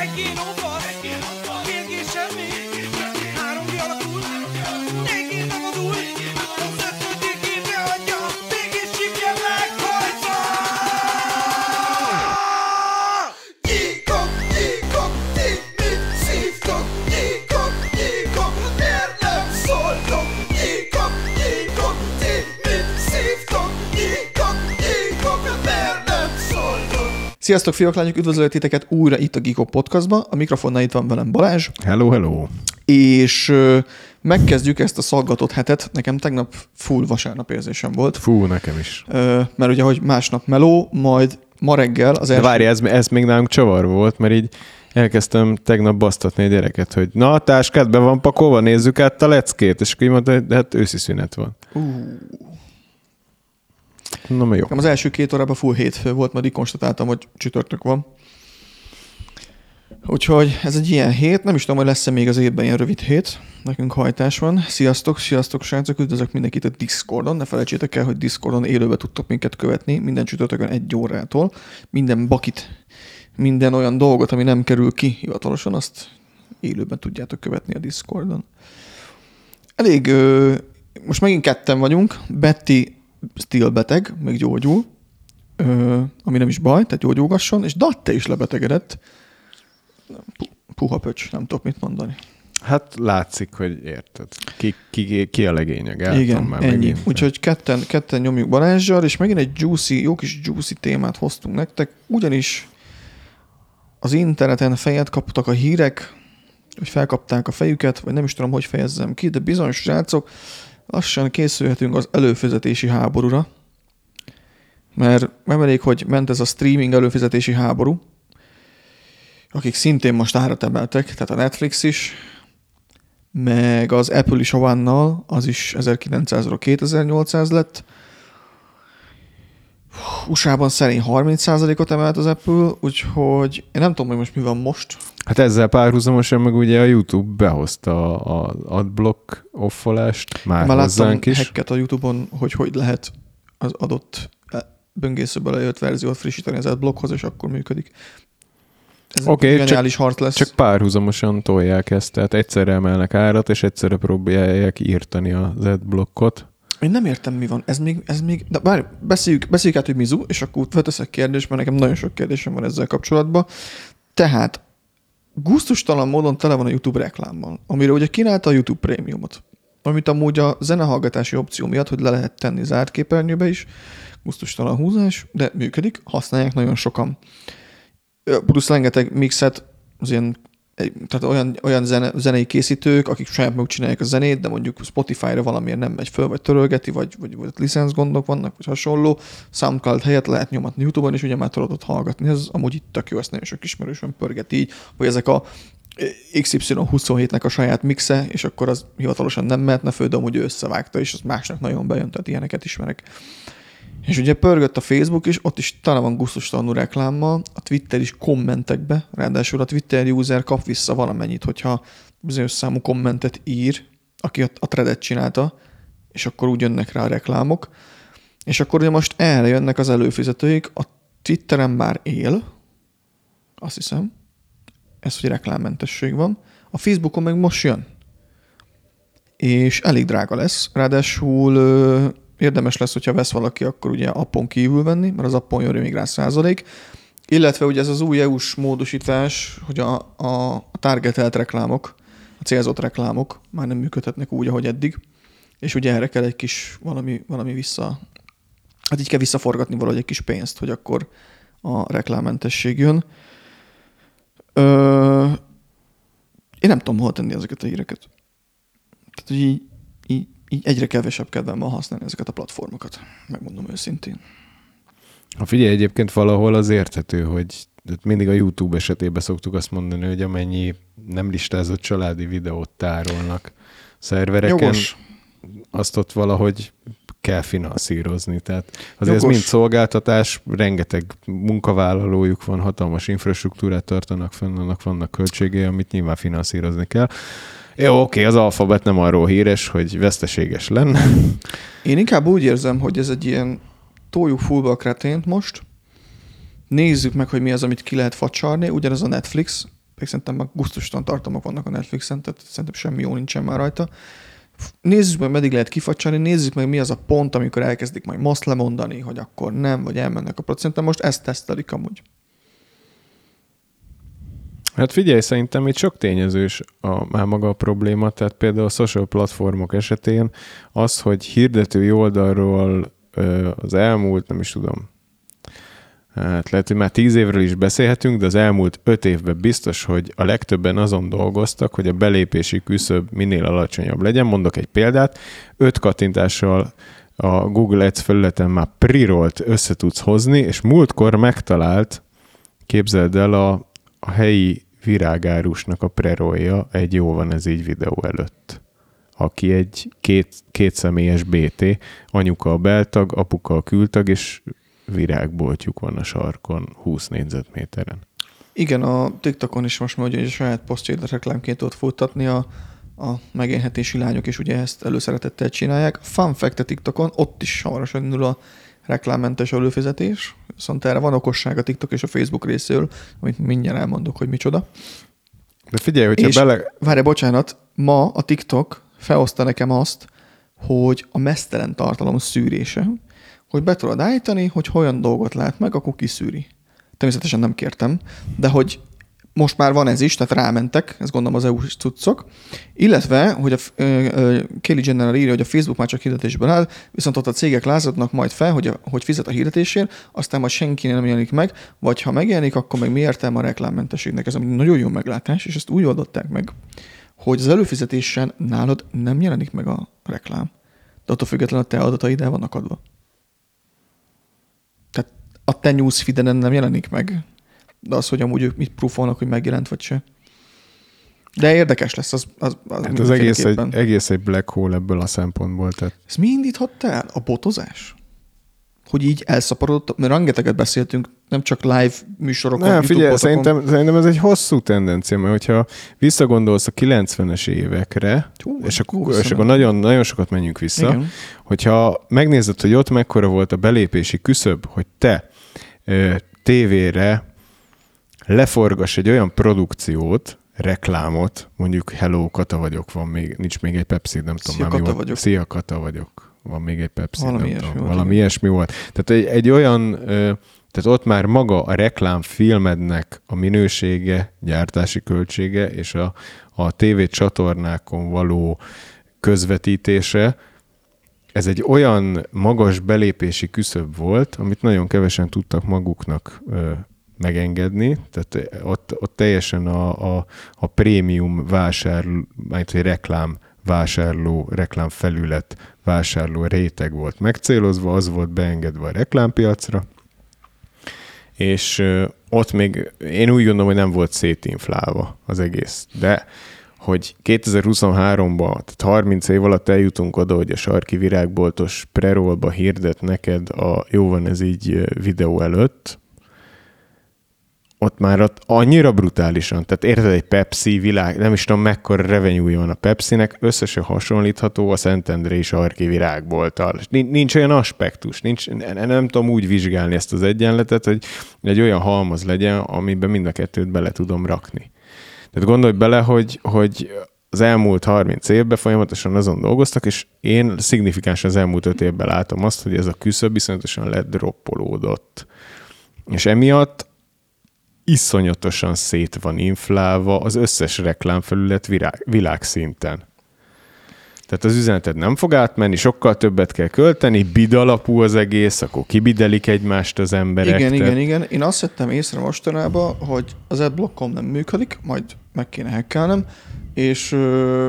Egy kilóval, mégis Sziasztok, fiúk, lányok, üdvözöllek titeket újra itt a Geekok Podcastban. A mikrofonnál itt van velem Balázs, Hello, hello. és megkezdjük ezt a szaggatott hetet. Nekem tegnap full vasárnap érzésem volt, Fú, nekem is. mert ugye, hogy másnap meló, majd ma reggel az De első... várj, ez, ez még nálunk csavar volt, mert így elkezdtem tegnap basztatni a gyereket, hogy na, a táskád be van pakolva, nézzük át a leckét, és akkor így mondta, hogy de hát őszi szünet van. Na, jó. Az első két órában full hétfő volt, majd így konstatáltam, hogy csütörtök van. Úgyhogy ez egy ilyen hét, nem is tudom, hogy lesz-e még az évben ilyen rövid hét. Nekünk hajtás van. Sziasztok, sziasztok, srácok, üdvözlök mindenkit a Discordon. Ne felejtsétek el, hogy Discordon élőbe tudtok minket követni, minden csütörtökön egy órától. Minden bakit, minden olyan dolgot, ami nem kerül ki hivatalosan, azt élőben tudjátok követni a Discordon. Elég, ö, most megint ketten vagyunk. Betty still beteg, meg gyógyul, ö, ami nem is baj, tehát gyógyulgasson, és Datte is lebetegedett. Pu- Puha pöcs, nem tudok mit mondani. Hát látszik, hogy érted. Ki, ki, ki a legény a gáton Igen, már ennyi. megint. Úgyhogy ketten, ketten nyomjuk Balázsjal, és megint egy juicy, jó kis juicy témát hoztunk nektek, ugyanis az interneten fejet kaptak a hírek, hogy felkapták a fejüket, vagy nem is tudom, hogy fejezzem ki, de bizony srácok, lassan készülhetünk az előfizetési háborúra, mert nem elég, hogy ment ez a streaming előfizetési háború, akik szintén most árat emeltek, tehát a Netflix is, meg az Apple is a az is 1900-ról 2800 lett. USA-ban szerint 30%-ot emelt az Apple, úgyhogy én nem tudom, hogy most mi van most. Hát ezzel párhuzamosan meg ugye a YouTube behozta a adblock offolást már, Már hozzánk is. a YouTube-on, hogy hogy lehet az adott eh, böngészőből lejött verziót frissíteni az adblockhoz, és akkor működik. Ez Oké, egy csak- geniális harc lesz. Csak párhuzamosan tolják ezt, tehát egyszerre emelnek árat, és egyszerre próbálják írtani az adblockot. Én nem értem, mi van. Ez még, ez még, de bár beszéljük, beszéljük át, hogy mizu, és akkor veteszek kérdést, mert nekem nagyon sok kérdésem van ezzel kapcsolatban. Tehát gusztustalan módon tele van a YouTube reklámmal, amire ugye kínálta a YouTube prémiumot, amit amúgy a zenehallgatási opció miatt, hogy le lehet tenni zárt képernyőbe is, gusztustalan húzás, de működik, használják nagyon sokan. Plusz rengeteg mixet, az ilyen tehát olyan, olyan zene, zenei készítők, akik saját maguk csinálják a zenét, de mondjuk Spotify-ra valamiért nem megy föl, vagy törölgeti, vagy, vagy, vagy licensz gondok vannak, vagy hasonló. SoundCloud helyett lehet nyomatni YouTube-on, és ugye már tudod ott hallgatni. Ez amúgy itt tök jó, ezt nagyon sok ismerősöm pörget így, hogy ezek a XY27-nek a saját mixe, és akkor az hivatalosan nem mehetne föl, de amúgy ő összevágta, és az másnak nagyon bejön, tehát ilyeneket ismerek. És ugye pörgött a Facebook is, ott is tele van gusztustalanul reklámmal, a Twitter is kommentekbe, ráadásul a Twitter user kap vissza valamennyit, hogyha bizonyos számú kommentet ír, aki a, a threadet csinálta, és akkor úgy jönnek rá a reklámok. És akkor ugye most erre jönnek az előfizetőik, a Twitteren már él, azt hiszem, ez, hogy reklámmentesség van. A Facebookon meg most jön. És elég drága lesz. Ráadásul érdemes lesz, hogyha vesz valaki, akkor ugye appon kívül venni, mert az appon jön még rá százalék. Illetve ugye ez az új EU-s módosítás, hogy a, a, targetelt reklámok, a célzott reklámok már nem működhetnek úgy, ahogy eddig. És ugye erre kell egy kis valami, valami vissza, hát így kell visszaforgatni valahogy egy kis pénzt, hogy akkor a reklámmentesség jön. Ö, én nem tudom hol tenni ezeket a híreket. Tehát, hogy így, így, egyre kevesebb kedvem van használni ezeket a platformokat. Megmondom őszintén. Ha figyelj, egyébként valahol az érthető, hogy tehát mindig a YouTube esetében szoktuk azt mondani, hogy amennyi nem listázott családi videót tárolnak szervereken, Jogos. azt ott valahogy kell finanszírozni. Tehát azért ez mind szolgáltatás, rengeteg munkavállalójuk van, hatalmas infrastruktúrát tartanak fenn, annak vannak költségei, amit nyilván finanszírozni kell. Jó, oké, az alfabet nem arról híres, hogy veszteséges lenne. Én inkább úgy érzem, hogy ez egy ilyen toljuk fullba a kretént most, nézzük meg, hogy mi az, amit ki lehet facsarni, ugyanez a Netflix, pedig szerintem meg gusztustalan tartalmak vannak a Netflixen, tehát szerintem semmi jó nincsen már rajta. Nézzük meg, meddig lehet kifacsarni, nézzük meg, mi az a pont, amikor elkezdik majd most lemondani, hogy akkor nem, vagy elmennek a procentem. Most ezt tesztelik amúgy. Hát figyelj, szerintem itt sok tényezős a, már maga a probléma, tehát például a social platformok esetén az, hogy hirdetői oldalról az elmúlt, nem is tudom, hát lehet, hogy már tíz évről is beszélhetünk, de az elmúlt öt évben biztos, hogy a legtöbben azon dolgoztak, hogy a belépési küszöb minél alacsonyabb legyen. Mondok egy példát, öt kattintással a Google Ads felületen már pre-rollt össze tudsz hozni, és múltkor megtalált, képzeld el, a, a helyi virágárusnak a prerolja egy jó van ez így videó előtt aki egy két, két személyes BT, anyuka a beltag, apuka a kültag, és virágboltjuk van a sarkon 20 négyzetméteren. Igen, a TikTokon is most mondja, hogy a saját posztjait reklámként ott futtatni a, a megélhetési lányok is ugye ezt előszeretettel csinálják. Fun fact a TikTokon, ott is hamarosan indul reklámmentes előfizetés, viszont erre van okosság a TikTok és a Facebook részéről, amit mindjárt elmondok, hogy micsoda. De figyelj, hogyha és bele... várj, bocsánat, ma a TikTok felhozta nekem azt, hogy a mesztelen tartalom szűrése, hogy be tudod állítani, hogy olyan dolgot lát meg, akkor kiszűri. Természetesen nem kértem, de hogy most már van ez is, tehát rámentek, ez gondolom az EU-s cuccok, illetve, hogy a Kelly Jenner írja, hogy a Facebook már csak hirdetésből áll, viszont ott a cégek lázadnak majd fel, hogy, a, hogy fizet a hirdetésért, aztán majd senki nem jelenik meg, vagy ha megjelenik, akkor meg mi értelme a reklámmentességnek. Ez egy nagyon jó meglátás, és ezt úgy oldották meg, hogy az előfizetésen nálad nem jelenik meg a reklám, de attól függetlenül a te adataid el vannak adva. Tehát a te newsfeedenen nem jelenik meg, de az, hogy amúgy ők mit proofolnak, hogy megjelent vagy se. De érdekes lesz az, az, az Hát az egész egy, egész egy black hole ebből a szempontból. Tehát Ez mi indíthatta el? A botozás? Hogy így elszaporodott, mert rengeteget beszéltünk, nem csak live műsorokon, Nem, figyelj, szerintem, szerintem ez egy hosszú tendencia, mert hogyha visszagondolsz a 90-es évekre, Hú, és akkor, hú, és akkor nagyon, nagyon sokat menjünk vissza, Igen. hogyha megnézed, hogy ott mekkora volt a belépési küszöb, hogy te tévére leforgass egy olyan produkciót, reklámot, mondjuk Hello, Kata vagyok, van még, nincs még egy Pepsi, nem tudom Szia, Kata volt. vagyok. Szia, Kata vagyok. Van még egy Pepsi, Valami nem ilyesmi tudom. volt, Valami igen. ilyesmi volt. Tehát egy, egy olyan, tehát ott már maga a reklámfilmednek a minősége, gyártási költsége és a, a TV csatornákon való közvetítése, ez egy olyan magas belépési küszöb volt, amit nagyon kevesen tudtak maguknak megengedni, tehát ott, ott teljesen a, a, a prémium vásárló, egy reklám vásárló, reklámfelület vásárló réteg volt megcélozva, az volt beengedve a reklámpiacra, és ö, ott még én úgy gondolom, hogy nem volt szétinflálva az egész, de hogy 2023-ban, tehát 30 év alatt eljutunk oda, hogy a sarki virágboltos prerolba hirdet neked a jó van ez így ö, videó előtt, ott már ott annyira brutálisan, tehát érted egy Pepsi világ, nem is tudom mekkora revenue van a Pepsinek, összesen hasonlítható a Szentendrei sarki virágbolttal. Nincs olyan aspektus, nincs, ne- nem tudom úgy vizsgálni ezt az egyenletet, hogy egy olyan halmaz legyen, amiben mind a kettőt bele tudom rakni. Tehát gondolj bele, hogy, hogy az elmúlt 30 évben folyamatosan azon dolgoztak, és én szignifikánsan az elmúlt 5 évben látom azt, hogy ez a küszöb viszonyatosan ledroppolódott. És emiatt iszonyatosan szét van inflálva az összes reklámfelület virág, világszinten. Tehát az üzeneted nem fog átmenni, sokkal többet kell költeni, bid alapú az egész, akkor kibidelik egymást az emberek. Igen, tehát- igen, igen. Én azt vettem észre mostanában, hogy az adblockom nem működik, majd meg kéne hackelnem, és ö,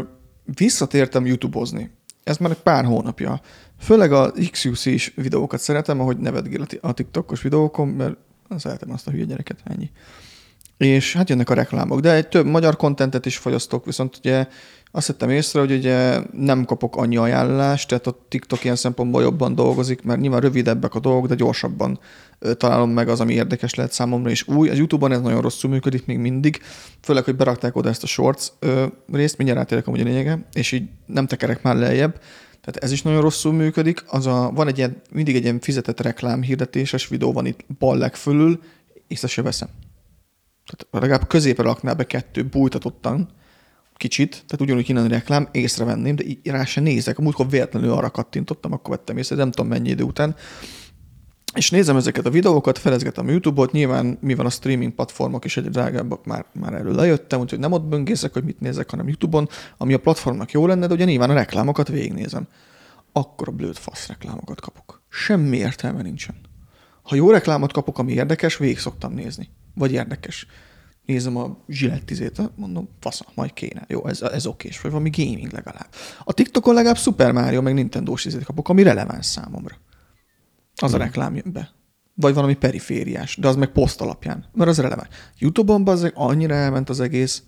visszatértem YouTube-ozni. Ez már egy pár hónapja. Főleg a XUC-s videókat szeretem, ahogy nevetgél a TikTokos videókon, mert szeretem azt a hülye gyereket, ennyi. És hát jönnek a reklámok, de egy több magyar kontentet is fogyasztok, viszont ugye azt vettem észre, hogy ugye nem kapok annyi ajánlást, tehát a TikTok ilyen szempontból jobban dolgozik, mert nyilván rövidebbek a dolgok, de gyorsabban találom meg az, ami érdekes lehet számomra, és új. Az YouTube-on ez nagyon rosszul működik még mindig, főleg, hogy berakták oda ezt a shorts részt, mindjárt átérek amúgy a lényege, és így nem tekerek már lejjebb, tehát ez is nagyon rosszul működik. Az a, van egy ilyen, mindig egy ilyen fizetett reklám hirdetéses videó van itt bal legfölül, észre se veszem. Tehát legalább középre raknál be kettő bújtatottan, kicsit, tehát ugyanúgy innen reklám, észrevenném, de így rá se nézek. A múltkor véletlenül arra kattintottam, akkor vettem észre, nem tudom mennyi idő után. És nézem ezeket a videókat, felezgetem a YouTube-ot, nyilván mi van a streaming platformok is egy drágábbak, már, már erről lejöttem, úgyhogy nem ott böngészek, hogy mit nézek, hanem YouTube-on, ami a platformnak jó lenne, de ugye nyilván a reklámokat végignézem. Akkor a blöd fasz reklámokat kapok. Semmi értelme nincsen. Ha jó reklámot kapok, ami érdekes, végig szoktam nézni. Vagy érdekes. Nézem a zsilettizét, mondom, fasz, majd kéne. Jó, ez, ez okés, vagy valami gaming legalább. A TikTokon legalább Super Mario, meg Nintendo-s kapok, ami releváns számomra. Az a reklám jön be. Vagy valami perifériás, de az meg poszt alapján, mert az releváns. YouTube-on az annyira elment az egész.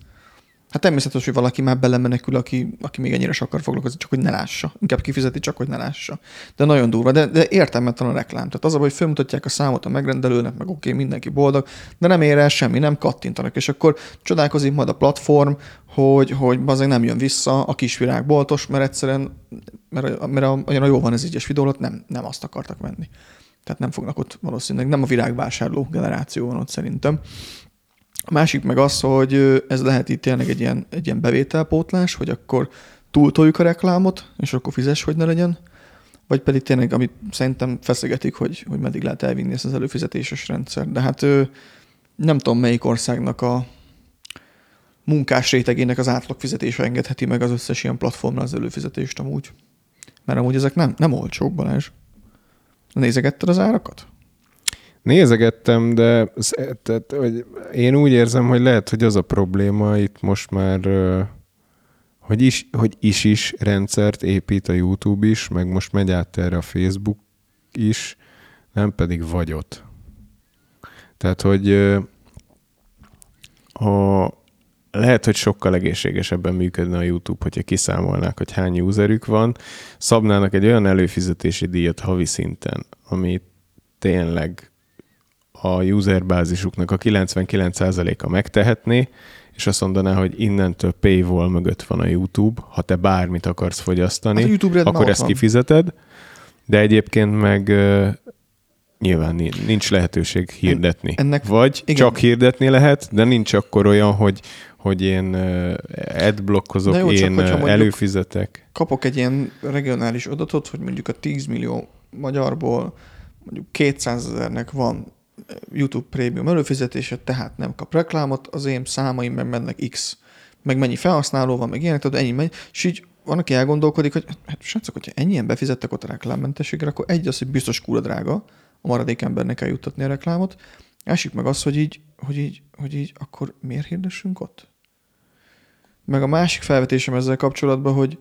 Hát természetes, hogy valaki már belemenekül, aki, aki még ennyire is akar foglalkozni, csak hogy ne lássa. Inkább kifizeti, csak hogy ne lássa. De nagyon durva, de, de értelmetlen a reklám. Tehát az hogy felmutatják a számot a megrendelőnek, meg oké, okay, mindenki boldog, de nem ér el semmi, nem kattintanak. És akkor csodálkozik majd a platform, hogy, hogy azért nem jön vissza a kisvirágboltos, mert egyszerűen, mert, mert olyan jó van ez egyes videót, nem, nem azt akartak venni. Tehát nem fognak ott valószínűleg, nem a virágvásárló generáció van ott szerintem. A másik meg az, hogy ez lehet itt tényleg egy ilyen, egy ilyen bevételpótlás, hogy akkor túltoljuk a reklámot, és akkor fizes, hogy ne legyen, vagy pedig tényleg, amit szerintem feszegetik, hogy, hogy meddig lehet elvinni ezt az előfizetéses rendszer. De hát nem tudom, melyik országnak a munkás rétegének az átlagfizetése engedheti meg az összes ilyen platformra az előfizetést amúgy. Mert amúgy ezek nem, nem olcsók, Balázs. Nézegetted az árakat? Nézegettem, de tehát, hogy én úgy érzem, hogy lehet, hogy az a probléma itt most már, hogy is, hogy is is rendszert épít a YouTube is, meg most megy át erre a Facebook is, nem pedig vagyot. Tehát, hogy a, lehet, hogy sokkal egészségesebben működne a YouTube, hogyha kiszámolnák, hogy hány userük van, szabnának egy olyan előfizetési díjat havi szinten, ami tényleg a userbázisuknak a 99%-a megtehetné, és azt mondaná, hogy innentől paywall mögött van a YouTube, ha te bármit akarsz fogyasztani, Hát akkor ezt van. kifizeted, de egyébként meg ö, nyilván ni- nincs lehetőség hirdetni. ennek- Vagy igen. csak hirdetni lehet, de nincs akkor olyan, hogy, hogy én De jó, csak én mondjuk- előfizetek. kapok egy ilyen regionális adatot, hogy mondjuk a 10 millió magyarból mondjuk 200 ezernek van YouTube prémium előfizetése, tehát nem kap reklámot, az én számaim meg mennek X, meg mennyi felhasználó van, meg ilyenek, tehát ennyi megy, és így van, aki elgondolkodik, hogy hát srácok, hogyha ennyien befizettek ott a reklámmentességre, akkor egy az, hogy biztos kúra drága, a maradék embernek kell juttatni a reklámot, másik meg az, hogy így, hogy így, hogy így akkor miért hirdessünk ott? Meg a másik felvetésem ezzel kapcsolatban, hogy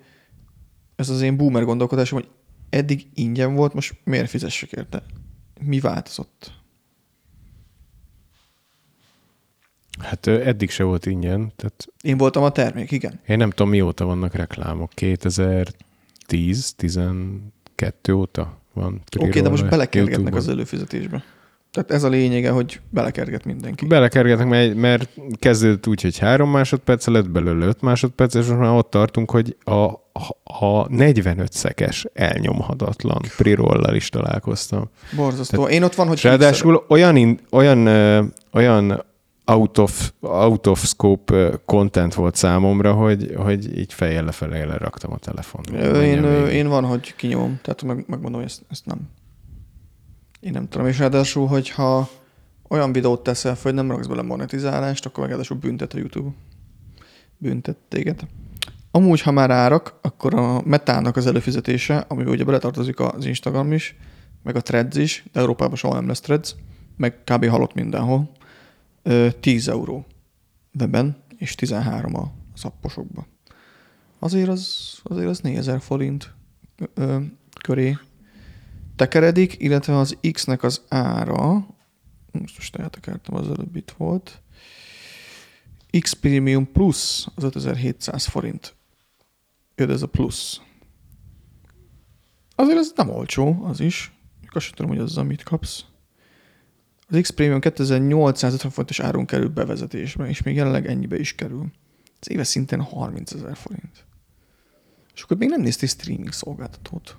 ez az én boomer gondolkodásom, hogy eddig ingyen volt, most miért fizessek érte? Mi változott? Hát eddig se volt ingyen, tehát Én voltam a termék, igen. én nem tudom, mióta vannak reklámok. 2010, 12 óta van. Oké, okay, de most belekergetnek az előfizetésbe. Tehát ez a lényege, hogy belekerget mindenki. Belekergetnek, mert, mert kezdődött úgy, hogy három másodperc lett belőle 5 másodperc, és most már ott tartunk, hogy a, a, a 45 szekes elnyomhatatlan pre is találkoztam. Borzasztó. Én ott van, hogy ráadásul olyan, olyan, olyan out of, out of scope content volt számomra, hogy, hogy így fejjel lefelé leraktam a telefont. Ö, Én, én van, hogy kinyomom, tehát meg, megmondom, hogy ezt, ezt nem. Én nem tudom, és ráadásul, hogyha olyan videót teszel fel, hogy nem raksz bele monetizálást, akkor meg ráadásul büntet a YouTube. Büntet téged. Amúgy, ha már árak, akkor a metának az előfizetése, ami ugye beletartozik az Instagram is, meg a Threads is, de Európában soha nem lesz Threads, meg kb. halott mindenhol, 10 euró webben, és 13 a szapposokban. Azért az, azért az 4000 forint ö, köré tekeredik, illetve az X-nek az ára, most most eltekertem, az előbb itt volt, X Premium Plus az 5700 forint. Jött ez a plusz. Azért ez nem olcsó, az is. Azt sem tudom, hogy azzal mit kapsz. Az X Premium 2850 forintos áron kerül bevezetésbe, és még jelenleg ennyibe is kerül. Ez éves szinten 30 ezer forint. És akkor még nem néztél streaming szolgáltatót.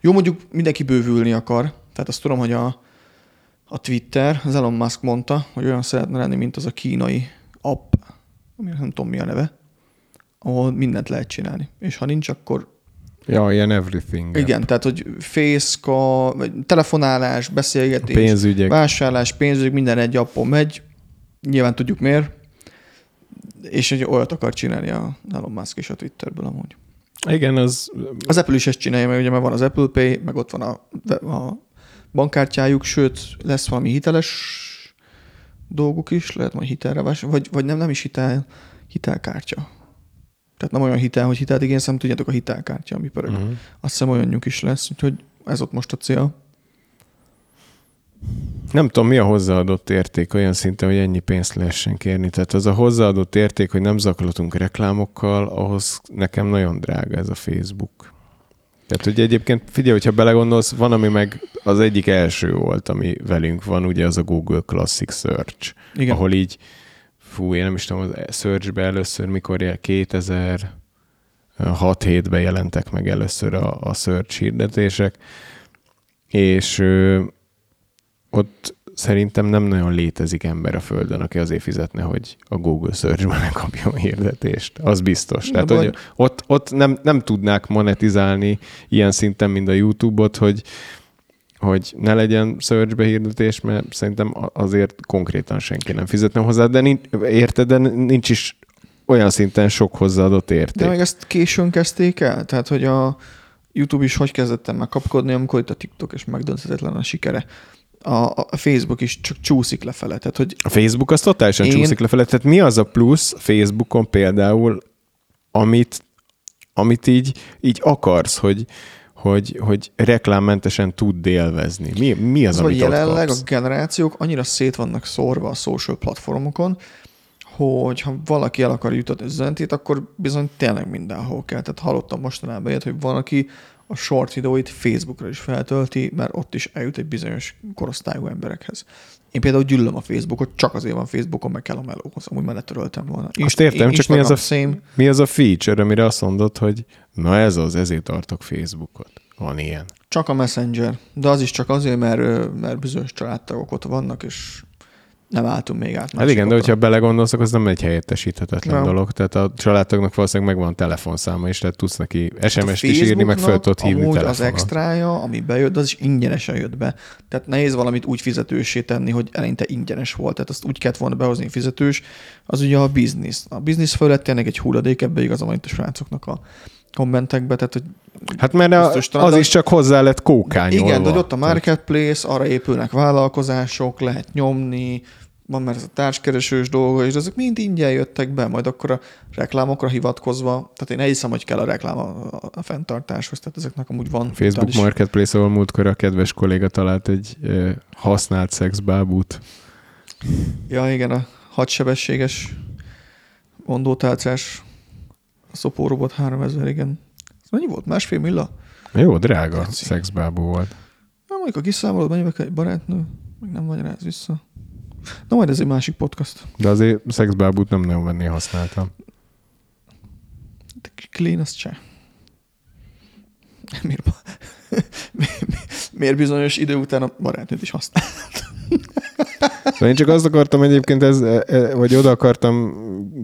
Jó, mondjuk mindenki bővülni akar, tehát azt tudom, hogy a, a Twitter, az Elon Musk mondta, hogy olyan szeretne lenni, mint az a kínai app, ami nem tudom mi a neve, ahol mindent lehet csinálni. És ha nincs, akkor Ja, ilyen everything. igen, tehát hogy fészka, vagy telefonálás, beszélgetés, Pénzügyek. vásárlás, pénzügyek, minden egy appon megy. Nyilván tudjuk miért. És egy olyat akar csinálni a Elon Musk is a Twitterből amúgy. Igen, az Az Apple is ezt csinálja, mert ugye már van az Apple Pay, meg ott van a, a bankkártyájuk, sőt, lesz valami hiteles dolguk is, lehet majd hitelre vás, vagy, vagy nem, nem is hitel, hitelkártya. Tehát nem olyan hitel, hogy hitelt igényelsz, hanem tudjátok a hitelkártya, ami pörög. Uh-huh. Azt hiszem olyanjuk is lesz, úgyhogy ez ott most a cél. nem tudom, mi a hozzáadott érték olyan szinten, hogy ennyi pénzt lehessen kérni. Tehát az a hozzáadott érték, hogy nem zaklatunk reklámokkal, ahhoz nekem nagyon drága ez a Facebook. Tehát, hogy egyébként figyelj, hogyha belegondolsz, van, ami meg az egyik első volt, ami velünk van, ugye az a Google Classic Search, Igen. ahol így, fú, én nem is tudom, az Searchbe először, mikor jel- 2006-7-ben jelentek meg először a, a Search hirdetések, és ö, ott szerintem nem nagyon létezik ember a Földön, aki azért fizetne, hogy a Google Search-ben ne kapjon hirdetést. Az biztos. Na, Tehát, hogy ott, ott nem, nem tudnák monetizálni ilyen szinten, mint a YouTube-ot, hogy hogy ne legyen searchbe hirdetés, mert szerintem azért konkrétan senki nem fizetne hozzá, de nincs, érted, de nincs is olyan szinten sok hozzáadott érték. De meg ezt későn kezdték el? Tehát, hogy a YouTube is hogy kezdett el megkapkodni, amikor itt a TikTok és megdönthetetlen a sikere. A, a Facebook is csak csúszik lefele. Tehát, hogy A Facebook az totálisan Én- csúszik lefelé. Tehát mi az a plusz Facebookon például, amit, amit így, így akarsz, hogy, hogy, hogy reklámmentesen tud élvezni? Mi, mi az, az, amit jelenleg a kapsz? generációk annyira szét vannak szórva a social platformokon, hogy ha valaki el akar jutatni üzenetét, akkor bizony tényleg mindenhol kell. Tehát hallottam mostanában ilyet, hogy van, aki a short videóit Facebookra is feltölti, mert ott is eljut egy bizonyos korosztályú emberekhez. Én például gyűlölöm a Facebookot, csak azért van Facebookon, meg kell a melóhoz, amúgy már letöröltem volna. Azt értem, csak mi az, a, Same. mi az a feature, amire azt mondod, hogy na ez az, ezért tartok Facebookot. Van ilyen. Csak a Messenger, de az is csak azért, mert, mert bizonyos családtagok ott vannak, és nem álltunk még át. Hát igen, de hogyha belegondolsz, akkor az nem egy helyettesíthetetlen Nem. dolog. Tehát a családtagnak valószínűleg megvan telefonszáma is, tehát tudsz neki SMS-t is írni, meg Facebooknak tudod hívni amúgy az telefonon. extrája, ami bejött, az is ingyenesen jött be. Tehát nehéz valamit úgy fizetősé tenni, hogy eleinte ingyenes volt. Tehát azt úgy kellett volna behozni fizetős. Az ugye a biznisz. A biznisz fölött tényleg egy hulladék, ebbe igazam van itt a srácoknak a kommentekbe, tehát hogy Hát mert a, az is csak hozzá lett kókányolva. igen, de hogy ott a marketplace, arra épülnek vállalkozások, lehet nyomni, van már ez a társkeresős dolga, és azok mind ingyen jöttek be, majd akkor a reklámokra hivatkozva, tehát én elhiszem, hogy kell a reklám a, a, fenntartáshoz, tehát ezeknek amúgy van. Facebook Marketplace, ahol múltkor a kedves kolléga talált egy ö, használt szexbábút. Ja, igen, a hatsebességes mondótálcás szopórobot 3000, igen. Mennyi volt? Másfél milla? Jó, drága Geci. szexbábú volt. Na, mondjuk a kiszámolod, mennyibe egy barátnő, meg nem magyaráz vissza. Na majd ez egy másik podcast. De azért szexbábút nem nagyon venni használtam. De clean az cseh. Miért, miért bizonyos idő után a barátnőt is használ? Szóval én csak azt akartam egyébként, ez, e, e, vagy oda akartam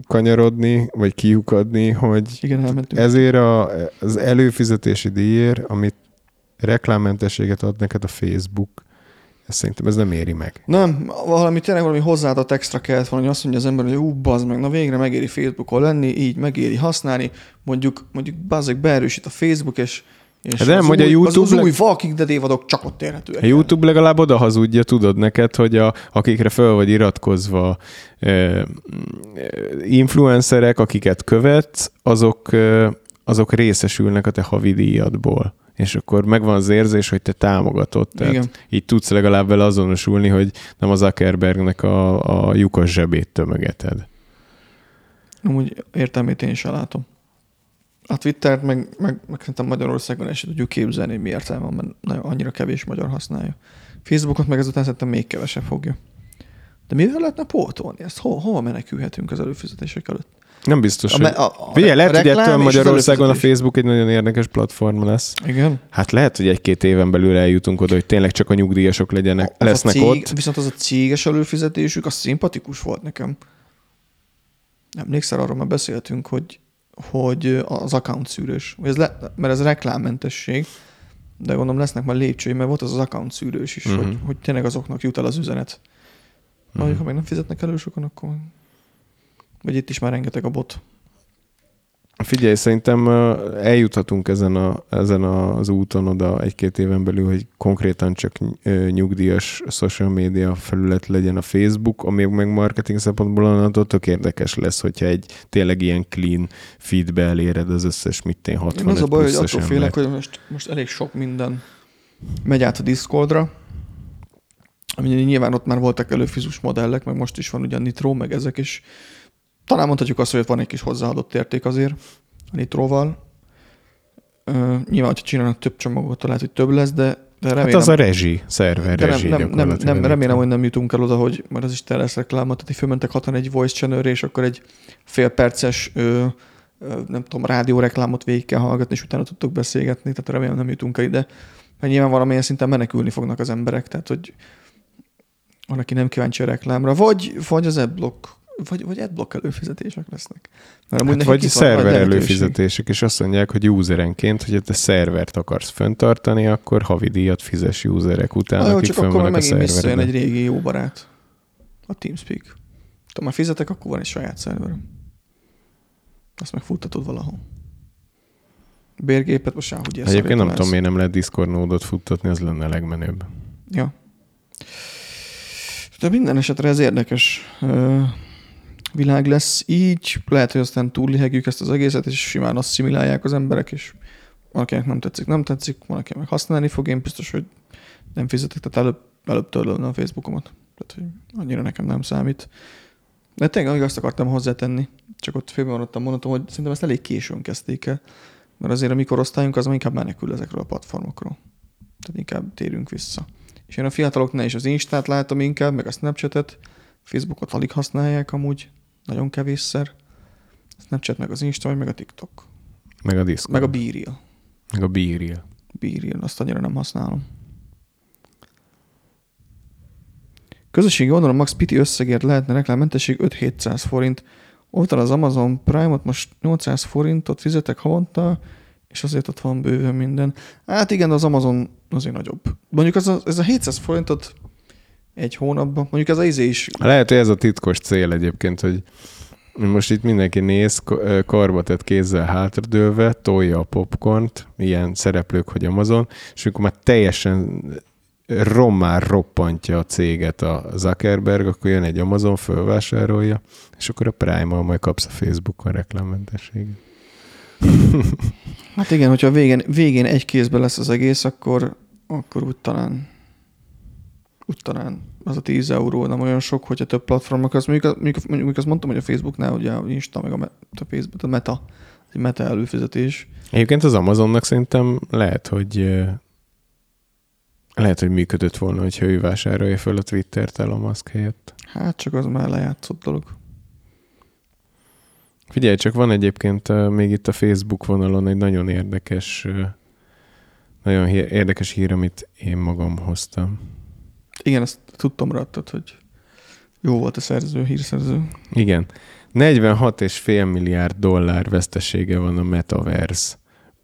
kanyarodni, vagy kiukadni, hogy Igen, elmentünk. ezért a, az előfizetési díjért, amit reklámmentességet ad neked a Facebook, ez szerintem ez nem éri meg. Nem, valami tényleg valami hozzáadott extra kellett volna, hogy azt mondja az ember, hogy ú, bazd meg, na végre megéri Facebookon lenni, így megéri használni, mondjuk, mondjuk bazzeg beerősít a Facebook, és, és Hát nem, az hogy a YouTube az, az leg- új Walking Dead évadok csak ott érhetőek. A YouTube legalább oda hazudja, tudod neked, hogy a, akikre föl vagy iratkozva ö, influencerek, akiket követsz, azok, ö, azok részesülnek a te havi díjadból. És akkor megvan az érzés, hogy te támogatod. Tehát Igen. így tudsz legalább vele azonosulni, hogy nem az Zuckerbergnek a, a lyukas zsebét tömögeted. Amúgy értelmét én sem látom. A Twittert meg, meg, meg szerintem Magyarországon sem tudjuk képzelni, hogy mi értelme van, mert nagyon, annyira kevés magyar használja. Facebookot meg ezután szerintem még kevesebb fogja. De mivel lehetne pótolni ezt? Ho, hova menekülhetünk az előfizetések előtt? Nem biztos, A hogy... a- a Figyelj, lehet, hogy ettől Magyarországon a. Facebook egy nagyon érdekes platform lesz. Igen. Hát lehet, hogy egy-két éven belül eljutunk oda, hogy tényleg csak a nyugdíjasok legyenek, Az lesznek cég, ott. Viszont az a céges előfizetésük, az szimpatikus volt nekem. Emlékszel, arról már beszéltünk, hogy, hogy az account szűrős. Vagy Ez le, mert ez reklámmentesség, de gondolom lesznek majd lépcsői, mert volt az az account szűrős is, Mhm. uh-huh. hogy, hogy tényleg azoknak jut el az üzenet. Uh-huh. Ha meg nem fizetnek elő sokan, akkor... Vagy itt is már rengeteg a bot. Figyelj, szerintem eljuthatunk ezen, a, ezen az úton oda egy-két éven belül, hogy konkrétan csak nyugdíjas social media felület legyen a Facebook, ami meg marketing szempontból onnantól tök érdekes lesz, hogyha egy tényleg ilyen clean feedbe eléred az összes mit én 65 Én az a baj, hogy attól félek, embert. hogy most, most elég sok minden megy át a Discordra, ami nyilván ott már voltak előfizus modellek, meg most is van ugye a Nitro, meg ezek is. Talán mondhatjuk azt, hogy van egy kis hozzáadott érték azért a Nitroval. Ö, nyilván, hogyha csinálnak több csomagot, lehet, hogy több lesz, de, de remélem, Hát az a rezsi, szerver de nem, rezsi nem, nem, gyakorlatilag. nem, remélem, hogy nem jutunk el oda, hogy mert az is te lesz reklámot, tehát hogy fölmentek 61 voice channel és akkor egy fél perces ö, ö, nem tudom, rádióreklámot végig kell hallgatni, és utána tudtok beszélgetni, tehát remélem nem jutunk el ide. Mert nyilván valamilyen szinten menekülni fognak az emberek, tehát hogy van, aki nem kíváncsi a reklámra, vagy, vagy az adblock, vagy, vagy adblock előfizetések lesznek. Mert Hát vagy szerver előfizetések, és azt mondják, hogy userenként, hogy te szervert akarsz föntartani, akkor havidíjat fizes userek után, Na jó, akik csak fönn akkor megint visszajön egy régi jó barát. A TeamSpeak. Ha már fizetek, akkor van egy saját szerverem. Azt meg futtatod valahol. Bérgépet most sehogy ilyen Egyébként nem tudom, miért nem lehet Discord nódot futtatni, az lenne a legmenőbb. Ja. De minden esetre ez érdekes világ lesz. Így lehet, hogy aztán túllihegjük ezt az egészet, és simán asszimilálják az emberek, és valakinek nem tetszik, nem tetszik, valaki meg használni fog. Én biztos, hogy nem fizetek, tehát előbb, előbb törlölne a Facebookomat. Tehát, hogy annyira nekem nem számít. De tényleg azt akartam hozzátenni, csak ott félbemaradtam, mondhatom, hogy szerintem ezt elég későn kezdték el, mert azért a mi korosztályunk az inkább menekül ezekről a platformokról. Tehát inkább térünk vissza. És én a fiataloknál is az Instát látom inkább, meg a Snapchatet, Facebookot alig használják amúgy, nagyon kevésszer. Snapchat meg az Insta, vagy meg a TikTok. Meg a Discord. Meg a Beeril. meg a Beeril. Beeril, azt annyira nem használom. Közösségi oldalon max piti összegért lehetne reklámmentesség 5-700 forint. Ott van az Amazon Prime-ot, most 800 forintot fizetek havonta, és azért ott van bőven minden. Hát igen, az Amazon azért nagyobb. Mondjuk az a, ez a 700 forintot egy hónapban, mondjuk ez a izé is, Lehet, hogy ez a titkos cél egyébként, hogy most itt mindenki néz, karba tett kézzel hátradőlve, tolja a popcornt, ilyen szereplők, hogy Amazon, és amikor már teljesen rommá roppantja a céget a Zuckerberg, akkor jön egy Amazon, fölvásárolja, és akkor a Prime-mal majd kapsz a Facebookon reklámmentességet. hát igen, hogyha végén, végén egy kézben lesz az egész, akkor, akkor úgy talán úgy talán az a 10 euró nem olyan sok, hogyha több platformok, az mondjuk, mondjuk, mondjuk azt mondtam, hogy a Facebooknál ugye a Insta meg a, a Facebook, a Meta, egy Meta előfizetés. Egyébként az Amazonnak szerintem lehet, hogy lehet, hogy működött volna, hogyha ő vásárolja föl a Twittert Elon Musk helyett. Hát csak az már lejátszott dolog. Figyelj, csak van egyébként még itt a Facebook vonalon egy nagyon érdekes, nagyon érdekes hír, amit én magam hoztam. Igen, ezt tudtam rajtad, hogy jó volt a szerző, hírszerző. Igen. 46,5 milliárd dollár vesztesége van a Metaverse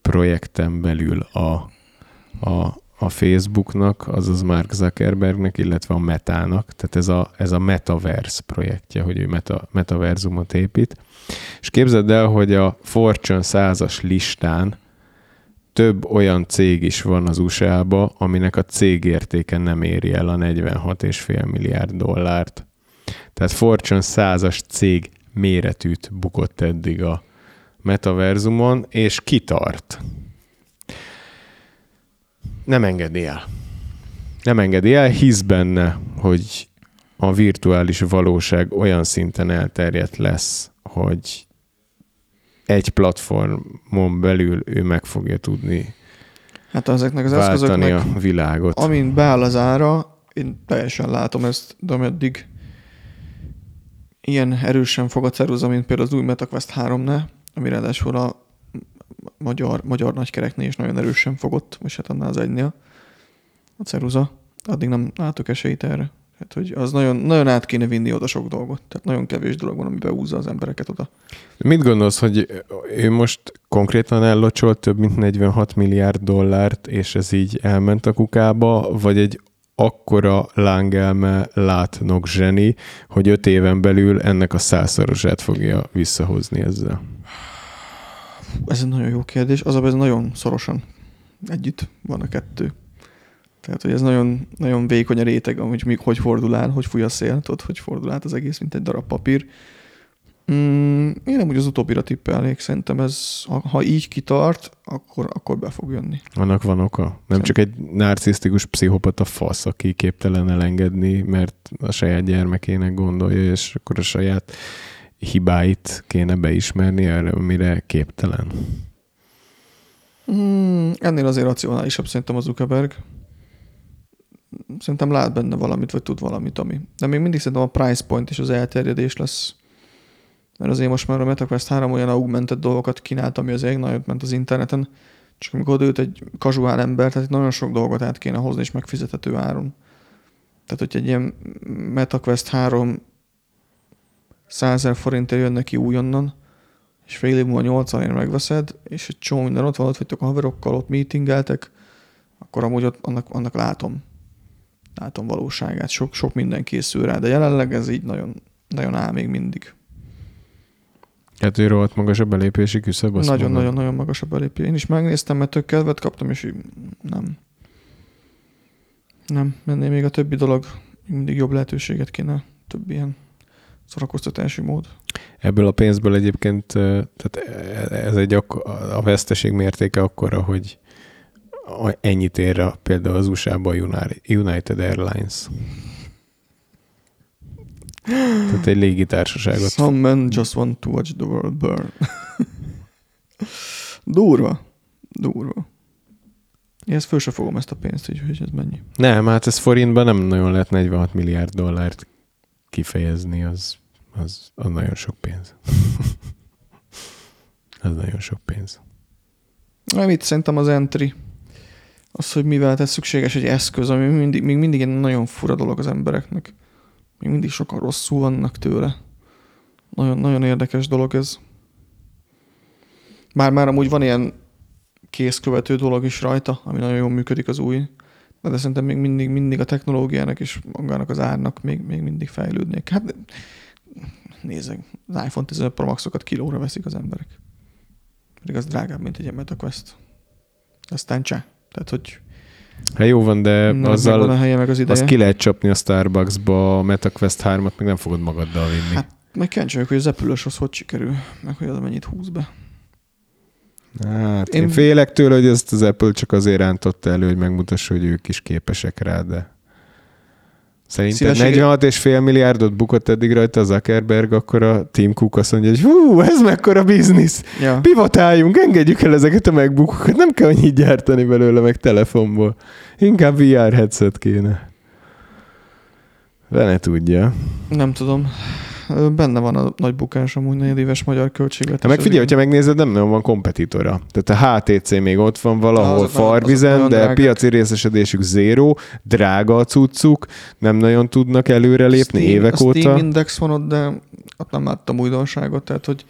projekten belül a, a, a Facebooknak, azaz Mark Zuckerbergnek, illetve a Metának. Tehát ez a, ez a Metaverse projektje, hogy ő meta, metaverzumot épít. És képzeld el, hogy a Fortune 100-as listán több olyan cég is van az USA-ba, aminek a cégértéke nem éri el a 46,5 milliárd dollárt. Tehát Fortune 100-as cég méretűt bukott eddig a metaverzumon, és kitart. Nem engedi el. Nem engedi el, hisz benne, hogy a virtuális valóság olyan szinten elterjedt lesz, hogy egy platformon belül ő meg fogja tudni Hát ezeknek az eszközöknek, a világot. amint beáll az ára, én teljesen látom ezt, de ameddig ilyen erősen fog a ceruza, mint például az új MetaQuest 3-nál, ami ráadásul a magyar, magyar nagykereknél is nagyon erősen fogott, most hát annál az egynél a ceruza. Addig nem látok esélyt erre. Hát, hogy az nagyon, nagyon át kéne vinni oda sok dolgot. Tehát nagyon kevés dolog van, ami beúzza az embereket oda. Mit gondolsz, hogy ő most konkrétan ellocsolt több mint 46 milliárd dollárt, és ez így elment a kukába, vagy egy akkora lángelme látnok zseni, hogy öt éven belül ennek a százszorosát fogja visszahozni ezzel? Ez egy nagyon jó kérdés. Az a ez nagyon szorosan együtt van a kettő. Tehát, hogy ez nagyon, nagyon vékony a réteg, hogy még hogy fordul el, hogy fúj a szél, tudod, hogy fordul át az egész, mint egy darab papír. Mm, én nem úgy az utóbbira tippelnék, szerintem ez, ha, ha így kitart, akkor, akkor be fog jönni. Annak van oka? Nem csak egy narcisztikus pszichopata fasz, aki képtelen elengedni, mert a saját gyermekének gondolja, és akkor a saját hibáit kéne beismerni, amire képtelen. Mm, ennél azért racionálisabb szerintem az Zuckerberg. Szerintem lát benne valamit, vagy tud valamit, ami. De még mindig szerintem a price point és az elterjedés lesz. Mert azért most már a MetaQuest 3 olyan augmented dolgokat kínált, ami azért nagyot ment az interneten, csak amikor odaült egy casual ember, tehát itt nagyon sok dolgot át kéne hozni, és megfizethető áron. Tehát, hogy egy ilyen MetaQuest 3 100 forintért jön neki újonnan, és fél év múlva 80 ér megveszed, és egy csomó minden ott van, ott vagytok a haverokkal, ott meetingeltek, akkor amúgy ott annak, annak látom, látom valóságát, sok, sok minden készül rá, de jelenleg ez így nagyon, nagyon áll még mindig. Hát ő rohadt magas a belépési küszöb? Nagyon-nagyon-nagyon magas a belépés. Én is megnéztem, mert tök kedvet kaptam, és így nem. Nem, menné még a többi dolog, mindig jobb lehetőséget kéne, több ilyen szórakoztatási mód. Ebből a pénzből egyébként, tehát ez egy a veszteség mértéke akkora, hogy ennyit ér a, például az USA-ban a United Airlines. Tehát egy légitársaságot. Some men just want to watch the world burn. Durva. Durva. Én ezt föl se fogom ezt a pénzt, hogy, hogy ez mennyi. Nem, hát ez forintban nem nagyon lehet 46 milliárd dollárt kifejezni, az, az, az nagyon sok pénz. az nagyon sok pénz. Nem, itt szerintem az entry. Az, hogy mivel ez szükséges egy eszköz, ami mindig, még mindig egy nagyon fura dolog az embereknek. Még mindig sokan rosszul vannak tőle. Nagyon, nagyon érdekes dolog ez. Már már amúgy van ilyen készkövető dolog is rajta, ami nagyon jól működik az új. De, szerintem még mindig, mindig a technológiának és magának az árnak még, még mindig fejlődnék. Hát nézzek, az iPhone 15 Pro Maxokat kilóra veszik az emberek. Pedig az drágább, mint egy MetaQuest. Aztán csá. Tehát, hogy Hát jó van, de nem azzal megvan a helye meg az ideje. azt ki lehet csapni a Starbucksba, a MetaQuest 3-at meg nem fogod magaddal vinni. Hát meg kíváncsi hogy az apple az hogy sikerül, meg hogy az mennyit húz be. Hát Én- én félek tőle, hogy ezt az Apple csak azért rántotta elő, hogy megmutassa, hogy ők is képesek rá, de Szerinted Szívessége- 46 és fél milliárdot bukott eddig rajta a Zuckerberg, akkor a Tim Cook azt mondja, hogy hú, ez mekkora biznisz, Ja. pivotáljunk, engedjük el ezeket a megbukokat, nem kell annyit gyártani belőle, meg telefonból. Inkább VR headset kéne. Vele tudja. Nem tudom. Benne van a nagy bukás amúgy negyedéves magyar költségvetés. Hát meg figyelj, hogyha megnézed, nem nagyon van kompetitora. Tehát a HTC még ott van valahol Azok farvizen, de drágák. piaci részesedésük zéró, drága a cuccuk, nem nagyon tudnak előrelépni Steam, évek a óta. Steam Index van ott, de ott nem láttam újdonságot, tehát hogy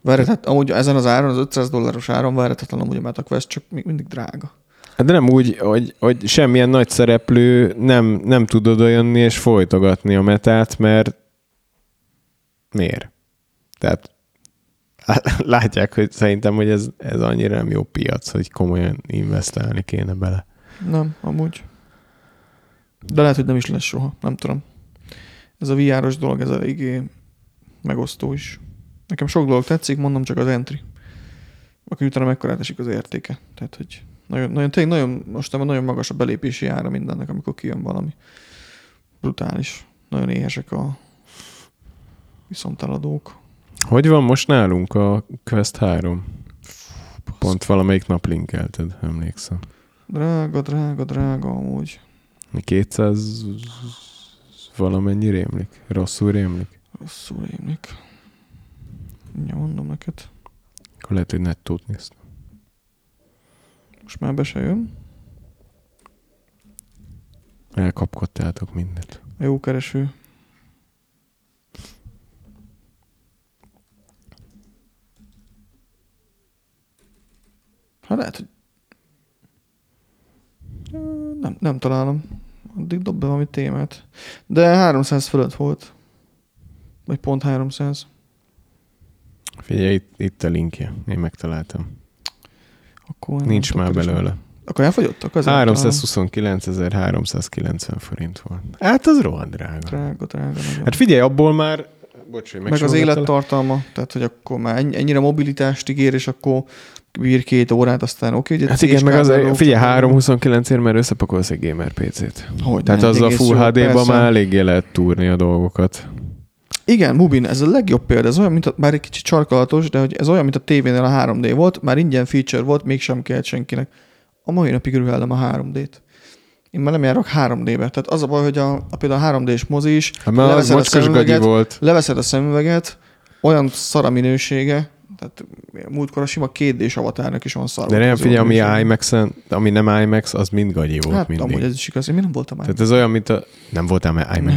várhat, amúgy ezen az áron, az 500 dolláros áron várhatatlan amúgy a MetaQuest, csak még mindig drága. Hát de nem úgy, hogy, hogy semmilyen nagy szereplő nem, nem tud odajönni és folytogatni a metát, mert miért? Tehát látják, hogy szerintem, hogy ez, ez annyira nem jó piac, hogy komolyan investálni kéne bele. Nem, amúgy. De lehet, hogy nem is lesz soha, nem tudom. Ez a VR-os dolog, ez eléggé megosztó is. Nekem sok dolog tetszik, mondom csak az entry. Akkor utána mekkorát esik az értéke. Tehát, hogy nagyon, nagyon, tényleg nagyon, mostanában nagyon magas a belépési ára mindennek, amikor kijön valami. Brutális. Nagyon éhesek a viszonteladók. Hogy van most nálunk a Quest 3? Pont valamelyik nap linkelted, emlékszem. Drága, drága, drága amúgy. 200 valamennyi rémlik? Rosszul rémlik? Rosszul rémlik. Ja, mondom neked. Akkor lehet, hogy nettót néztem. Most már be se jön. Elkapkodtátok mindent. Jó kereső. Hát lehet, hogy... Nem, nem találom. Addig dob be valami témát. De 300 fölött volt. Vagy pont 300. Figyelj, itt, itt a linkje. Én megtaláltam. Akkor Nincs már belőle. Akkor elfogyottak? Azért 329.390 forint volt. Hát az rohadt drága. Drága, drága. Nagyon. Hát figyelj, abból már... Bocs, hogy meg az élettartalma, tehát hogy akkor már ennyi- ennyire mobilitást ígér, és akkor bír két órát, aztán oké, ugye Hát igen, meg az, figyelj, 329 ért már összepakolsz egy gamer PC-t. Hogy Tehát ne, az a Full persze. már eléggé lehet túrni a dolgokat. Igen, Mubin, ez a legjobb példa, ez olyan, mint a, bár egy kicsit csarkalatos, de hogy ez olyan, mint a tévénél a 3D volt, már ingyen feature volt, mégsem kellett senkinek. A mai napig rühellem a 3D-t. Én már nem járok 3D-be. Tehát az a baj, hogy a, a például a 3D-s mozi is, Hát már leveszed a szemüveget, volt. leveszed a szemüveget, olyan szara minősége, tehát múltkor a sima 2D-s avatárnak is van szar. De nem figyelj, ami minősége. IMAX-en, ami nem IMAX, az mind gagyi volt Hát mindig. amúgy ez is igaz, én nem voltam már. Tehát ez olyan, mint a... Nem voltál már IMAX?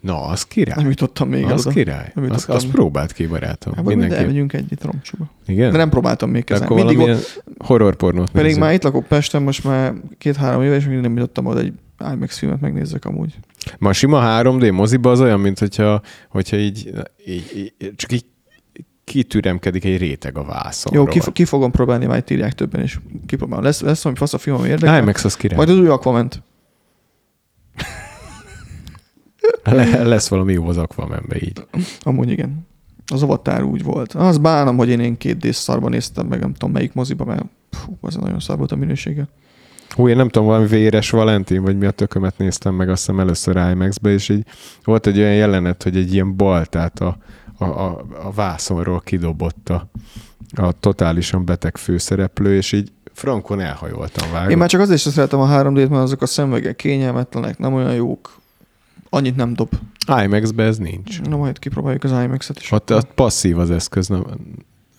Na, az király. Nem jutottam még az oda. király. Nem Az, jutottam. az próbált ki, barátom. Hát, Mindenki. elmegyünk együtt romcsuba. Igen? De nem próbáltam még De kezelni. akkor Mindig valamilyen horrorpornót Pedig nézzük. már itt lakok Pesten, most már két-három éve, és még nem jutottam oda egy IMAX filmet megnézzek amúgy. Ma a sima 3D moziba az olyan, mint hogyha, hogyha így, így, így, csak így kitüremkedik egy réteg a vászonról. Jó, ki, ki, fogom próbálni, majd írják többen is. Kipróbálom. Lesz, lesz valami fasz a film, ami érdekel. IMAX az király. Majd az új Aquament. Le, lesz valami jó az Aquamanbe így. Amúgy igen. Az avatár úgy volt. Az bánom, hogy én én két d szarban néztem meg, nem tudom melyik moziba, mert fú, az nagyon szar volt a minősége. Hú, én nem tudom, valami véres Valentin, vagy mi a tökömet néztem meg azt hiszem először IMAX-be, és így volt egy olyan jelenet, hogy egy ilyen baltát a, a, a, a vászonról kidobott a, a totálisan beteg főszereplő, és így frankon elhajoltam vágott. Én már csak azért sem szeretem a 3D-t, mert azok a szemüvegek kényelmetlenek, nem olyan jók. Annyit nem dob. IMAX-be ez nincs. Na majd kipróbáljuk az IMAX-et is. Ott, ott passzív az eszköz. Nem,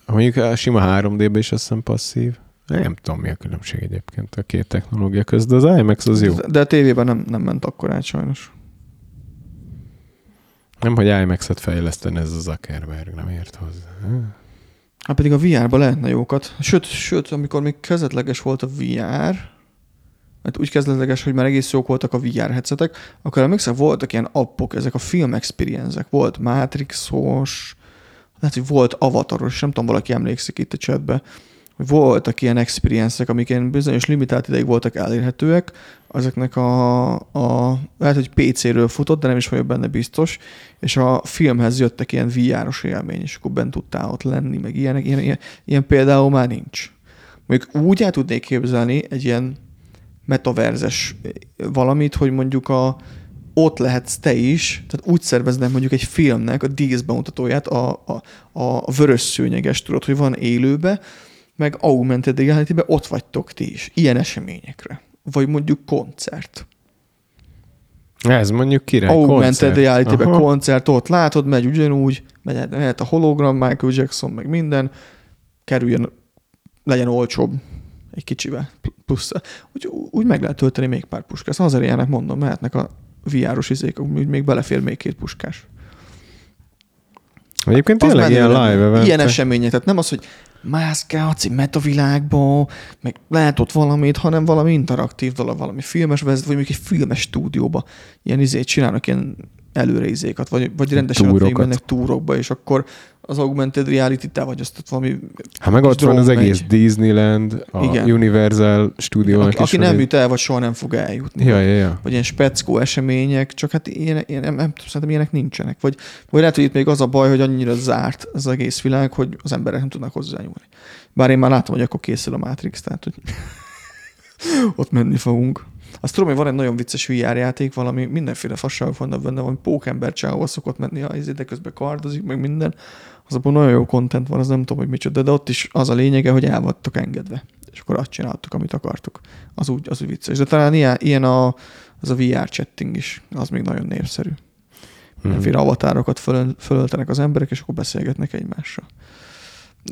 mondjuk a sima 3D-ben is azt hiszem passzív. Nem tudom, mi a különbség egyébként a két technológia között, de az IMAX az jó. De a tévében nem, nem ment akkor át sajnos. Nem, hogy IMAX-et fejleszteni ez a Zuckerberg, nem ért hozzá. Hát pedig a VR-ba lehetne jókat. Sőt, sőt, amikor még kezdetleges volt a VR, mert úgy kezdetleges, hogy már egész jók voltak a VR headsetek, akkor emlékszel, voltak ilyen appok, ezek a film experience Volt Matrixos, lehet, hogy volt avataros, nem tudom, valaki emlékszik itt a chatbe, voltak ilyen experience amik ilyen bizonyos limitált ideig voltak elérhetőek, ezeknek a, a lehet, hogy PC-ről futott, de nem is vagyok benne biztos, és a filmhez jöttek ilyen VR-os élmény, és akkor bent tudtál ott lenni, meg ilyenek, ilyen, ilyen, ilyen például már nincs. Mondjuk úgy el tudnék képzelni egy ilyen metaverzes valamit, hogy mondjuk a, ott lehetsz te is, tehát úgy szerveznek mondjuk egy filmnek a dísz bemutatóját, a, a, a vörös szőnyeges, tudod, hogy van élőbe, meg augmented reality ott vagytok ti is, ilyen eseményekre. Vagy mondjuk koncert. Ez mondjuk király Augmented reality koncert, ott látod, megy ugyanúgy, megy, mehet a hologram, Michael Jackson, meg minden, kerüljön, legyen olcsóbb egy kicsivel, plusz. Úgy, úgy meg lehet tölteni még pár puskás. Azért ilyenek mondom, mehetnek a VR-os izék, úgy még belefér még két puskás. Egyébként Az tényleg ilyen live event. Ilyen események, tehát nem az, hogy mászkálsz egy metavilágba, meg lehet ott valamit, hanem valami interaktív dolog, valami filmes vezet, vagy mondjuk egy filmes stúdióba. Ilyen izét csinálnak, ilyen előre izékat, vagy, vagy rendesen ott Túrokat. mennek túrokba, és akkor az augmented reality te vagy, azt ott valami... Hát meg ott van az megy. egész Disneyland, a Igen. Universal stúdiónak Aki, aki nem jut el, vagy soha nem fog eljutni. Ja, ja, ja. vagy ilyen speckó események, csak hát ilyen, ilyen nem, nem, tudom, szerintem ilyenek nincsenek. Vagy, vagy lehet, hogy itt még az a baj, hogy annyira zárt az egész világ, hogy az emberek nem tudnak hozzányúlni. Bár én már látom, hogy akkor készül a Matrix, tehát hogy ott menni fogunk. Azt tudom, hogy van egy nagyon vicces VR játék, valami mindenféle fasságok vannak benne, valami pókember csávó szokott menni, a izé, de közben kardozik, meg minden. Az abban nagyon jó content van, az nem tudom, hogy micsoda, de ott is az a lényege, hogy el vagytok engedve. És akkor azt csináltuk, amit akartuk. Az úgy, az úgy vicces. De talán ilyen, ilyen a, az a VR chatting is, az még nagyon népszerű. mindenféle avatárokat föl, fölöltenek az emberek, és akkor beszélgetnek egymással.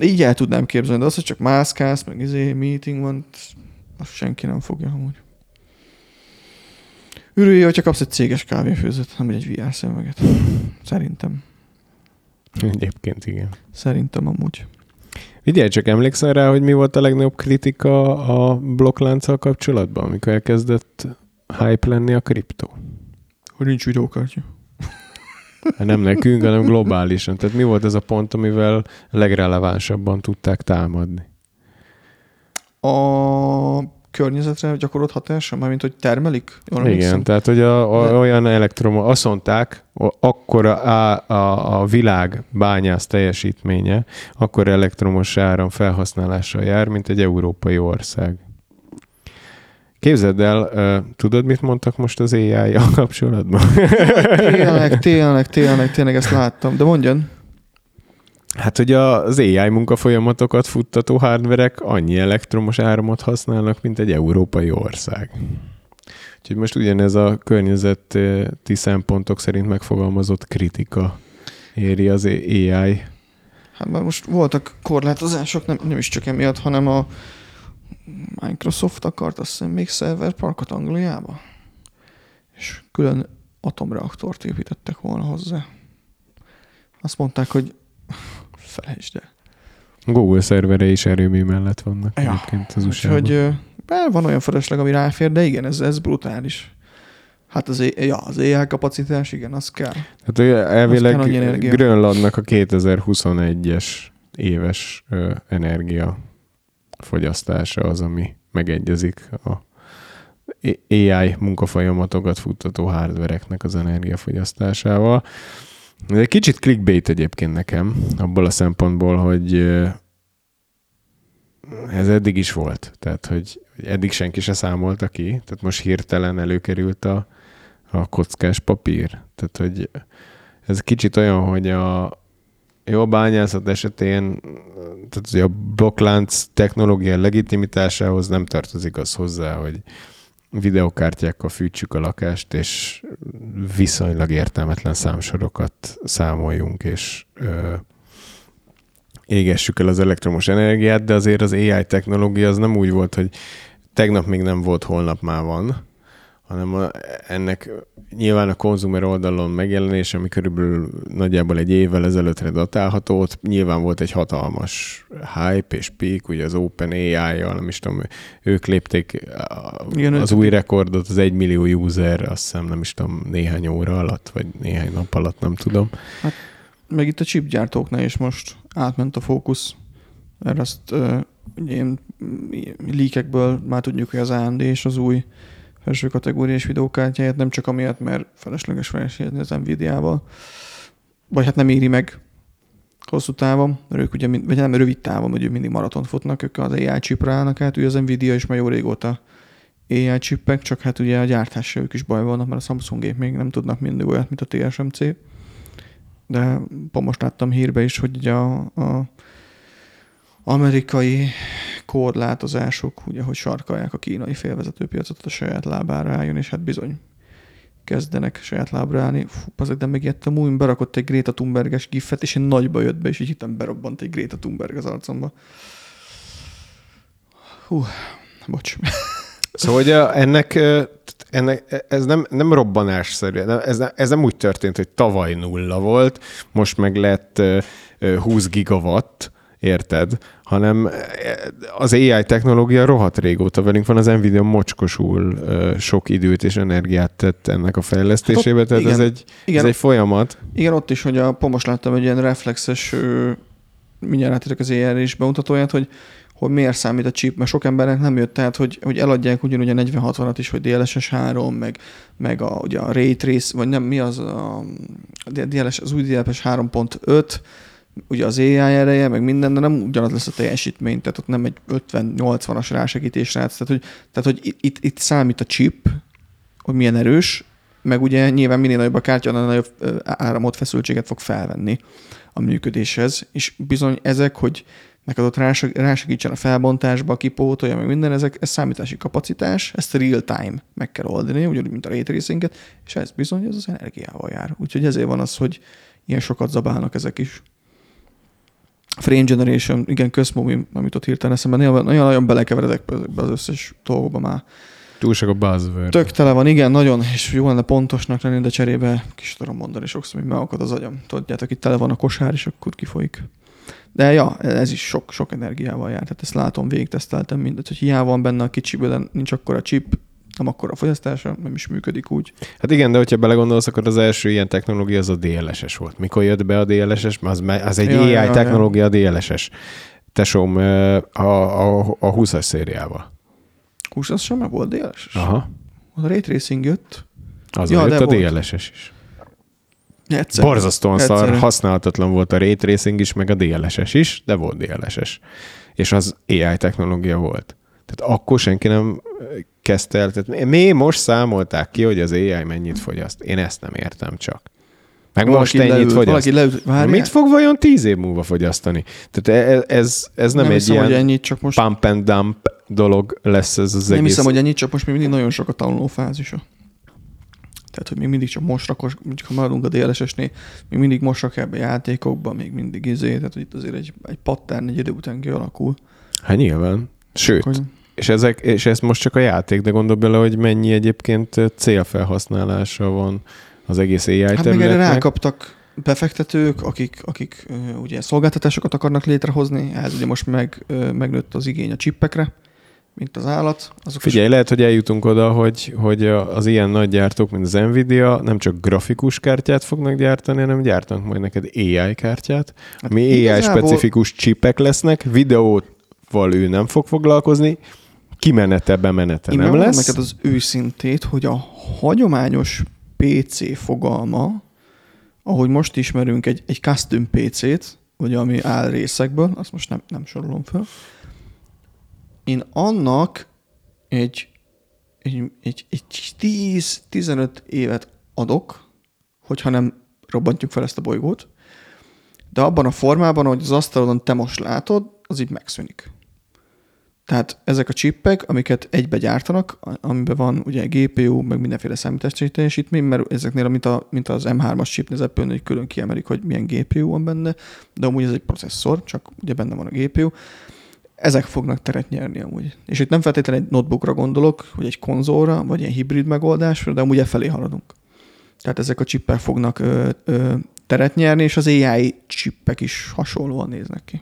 Így el tudnám képzelni, de az, hogy csak mászkálsz, meg izé, meeting van, azt senki nem fogja amúgy. Örülj, hogyha kapsz egy céges kávéfőzőt, nem egy VR szemüveget. Szerintem. Egyébként igen. Szerintem amúgy. Figyelj, csak emlékszel rá, hogy mi volt a legnagyobb kritika a blokklánccal kapcsolatban, amikor elkezdett hype lenni a kriptó? Hogy nincs videókártya. Hát Nem nekünk, hanem globálisan. Tehát mi volt ez a pont, amivel legrelevánsabban tudták támadni? A környezetre gyakorolt hatása, mármint hogy termelik? Jól Igen, emlékszem? tehát hogy a, a, olyan elektromos, azt mondták, akkora a, a, a világ bányász teljesítménye, akkor elektromos áram felhasználással jár, mint egy európai ország. Képzeld el, tudod, mit mondtak most az AI-jal kapcsolatban? Tényleg, tényleg, tényleg, tényleg ezt láttam. De mondjon. Hát, hogy az AI munkafolyamatokat futtató hardverek annyi elektromos áramot használnak, mint egy európai ország. Úgyhogy most ugyanez a környezeti szempontok szerint megfogalmazott kritika éri az AI. Hát már most voltak korlátozások, nem, nem is csak emiatt, hanem a Microsoft akart azt hiszem még szerverparkot Angliába. És külön atomreaktort építettek volna hozzá. Azt mondták, hogy felejtsd el. Google szerverei is erőmű mellett vannak Ja, egyébként az usa Úgyhogy bár van olyan felesleg, ami ráfér, de igen, ez, ez brutális. Hát az, ja, az AI kapacitás, igen, az kell. Hát elvileg Az kell. Grönlandnak a 2021-es éves ö, energia fogyasztása az, ami megegyezik a AI munkafolyamatokat futtató hardvereknek az energiafogyasztásával. Ez egy kicsit clickbait egyébként nekem, abból a szempontból, hogy ez eddig is volt. Tehát, hogy eddig senki se számolta ki. Tehát most hirtelen előkerült a, a kockás papír. Tehát, hogy ez kicsit olyan, hogy a jó bányászat esetén tehát hogy a blokklánc technológia legitimitásához nem tartozik az hozzá, hogy videokártyákkal fűtsük a lakást, és viszonylag értelmetlen számsorokat számoljunk, és ö, égessük el az elektromos energiát, de azért az AI technológia az nem úgy volt, hogy tegnap még nem volt, holnap már van, hanem a, ennek nyilván a konzumer oldalon megjelenés, ami körülbelül nagyjából egy évvel ezelőttre datálható, ott nyilván volt egy hatalmas hype és peak, ugye az Open AI-jal, nem is tudom, ők lépték Igen, az új rekordot, az egy millió user, azt hiszem nem is tudom, néhány óra alatt, vagy néhány nap alatt, nem tudom. Meg itt a chipgyártóknál is most átment a fókusz. Erre azt uh, ilyen líkekből már tudjuk, hogy az AMD és az új felső kategóriás videókártyáját nem csak amiatt, mert felesleges versenyezni az Nvidia-val, vagy hát nem éri meg hosszú távon, mert ők ugye, vagy nem rövid távon, hogy ők mindig maraton futnak, ők az AI chipre állnak át, ugye az Nvidia is már jó régóta AI chipek, csak hát ugye a gyártással ők is baj vannak, mert a Samsungék még nem tudnak mindig olyat, mint a TSMC. De most láttam hírbe is, hogy ugye a, a amerikai korlátozások, ugye, hogy sarkalják a kínai félvezetőpiacot a saját lábára álljon, és hát bizony kezdenek saját lábra állni. Fú, azok, de megijedtem úgy, berakott egy Greta Thunberges gifet, és én nagyba jött be, és így hittem berobbant egy Greta Thunberg az arcomba. Hú, bocs. Szóval hogy ennek, ennek ez nem, nem robbanásszerű, nem- ez, nem- ez nem úgy történt, hogy tavaly nulla volt, most meg lett ö, ö, 20 gigawatt, érted? Hanem az AI technológia rohadt régóta velünk van, az Nvidia mocskosul sok időt és energiát tett ennek a fejlesztésébe, Hát ott- tehát ez igen. egy, ez Igen. egy folyamat. Igen, ott is, hogy a, pont most láttam egy ilyen reflexes, mindjárt átérek az ER is bemutatóját, hogy, hogy miért számít a chip, mert sok embernek nem jött, tehát hogy, hogy eladják ugyanúgy a 40-60-at is, hogy DLSS 3, meg, meg a, ugye a Ray Trace, vagy nem, mi az a, a DLS, az új DLSS 3.5, ugye az AI ereje, meg minden, de nem ugyanaz lesz a teljesítmény, tehát ott nem egy 50-80-as rásegítésre látsz, tehát hogy, tehát, hogy itt, itt, számít a chip, hogy milyen erős, meg ugye nyilván minél nagyobb a kártya, annál nagyobb áramot, feszültséget fog felvenni a működéshez, és bizony ezek, hogy neked ott ráseg- rásegítsen a felbontásba, kipótolja, meg minden, ezek, ez számítási kapacitás, ezt real time meg kell oldani, ugyanúgy, mint a ray és ez bizony, ez az energiával jár. Úgyhogy ezért van az, hogy ilyen sokat zabálnak ezek is. Frame Generation, igen, közmobi, amit ott hirtelen eszembe, nagyon, nagyon, nagyon belekeveredek ezekbe az összes dolgokba már. Túl sok a buzzword. Tök tele van, igen, nagyon, és jó lenne pontosnak lenni, de cserébe kis tudom mondani, sokszor hogy megakad az agyam. Tudjátok, itt tele van a kosár, és akkor kifolyik. De ja, ez is sok, sok energiával jár. Tehát ezt látom, végigteszteltem mindet, hogy hiába van benne a kicsiből, de nincs akkor a chip, nem akkor a fogyasztása, nem is működik úgy. Hát igen, de hogyha belegondolsz, akkor az első ilyen technológia az a DLSS volt. Mikor jött be a DLSS? Az, az egy Ja, AI ja, ja. technológia a DLSS. Tesóm a, a, a 20-as szériával. 20 az sem volt DLS. Aha. A Ray Tracing jött. Az Ja, ja, jött a volt. DLSS is. Egyszer. Borzasztóan szar, Egyszerre. használhatatlan volt a Ray Tracing is, meg a DLSS is, de volt DLSS. És az AI technológia volt. Tehát akkor senki nem kezdte el. Tehát mi most számolták ki, hogy az AI mennyit fogyaszt. Én ezt nem értem csak. Meg most Valaki ennyit leült, fogyaszt. leült, várjál. mit fog vajon tíz év múlva fogyasztani? Tehát e- ez, ez nem, nem egy hiszem, ilyen hogy ennyit, csak most pump and dump dolog lesz ez az nem egész. hiszem, hogy ennyit, csak most még mindig nagyon sok a tanuló fázisa. Tehát, hogy még mindig csak most rakos, mondjuk ha maradunk a DLSS-nél, még mindig most rakják be játékokba, még mindig izé, tehát hogy itt azért egy, egy pattern egy idő után kialakul. Hát nyilván. Sőt, Hogy, És, ezek, és ez most csak a játék, de gondolj bele, hogy mennyi egyébként célfelhasználása van az egész AI hát területnek. erre rákaptak befektetők, akik, akik ugye szolgáltatásokat akarnak létrehozni, ehhez ugye most meg, ö, megnőtt az igény a csippekre, mint az állat. Azok Figyelj, lehet, hogy eljutunk oda, hogy, hogy az ilyen nagy gyártók, mint az Nvidia nem csak grafikus kártyát fognak gyártani, hanem gyártanak majd neked AI kártyát, Hát ami AI igazából- specifikus csipek lesznek, videóval ő nem fog foglalkozni, kimenete, bemenete Én nem lesz. neked az őszintét, hogy a hagyományos PC fogalma, ahogy most ismerünk egy, egy custom PC-t, ugye, ami áll részekből, azt most nem, nem sorolom fel, én annak egy, egy, egy, egy 10-15 évet adok, hogyha nem robbantjuk fel ezt a bolygót, de abban a formában, hogy az asztalon te most látod, az így megszűnik. Tehát ezek a csippek, amiket egybe gyártanak, amiben van ugye GPU, meg mindenféle számítási mert ezeknél, mint, a, mint az M3-as chip, az hogy külön kiemelik, hogy milyen GPU van benne, de amúgy ez egy processzor, csak ugye benne van a GPU. Ezek fognak teret nyerni amúgy. És itt nem feltétlenül egy notebookra gondolok, hogy egy konzolra, vagy ilyen hibrid megoldásra, de amúgy e felé haladunk. Tehát ezek a csippek fognak ö, ö, teret nyerni, és az AI csippek is hasonlóan néznek ki.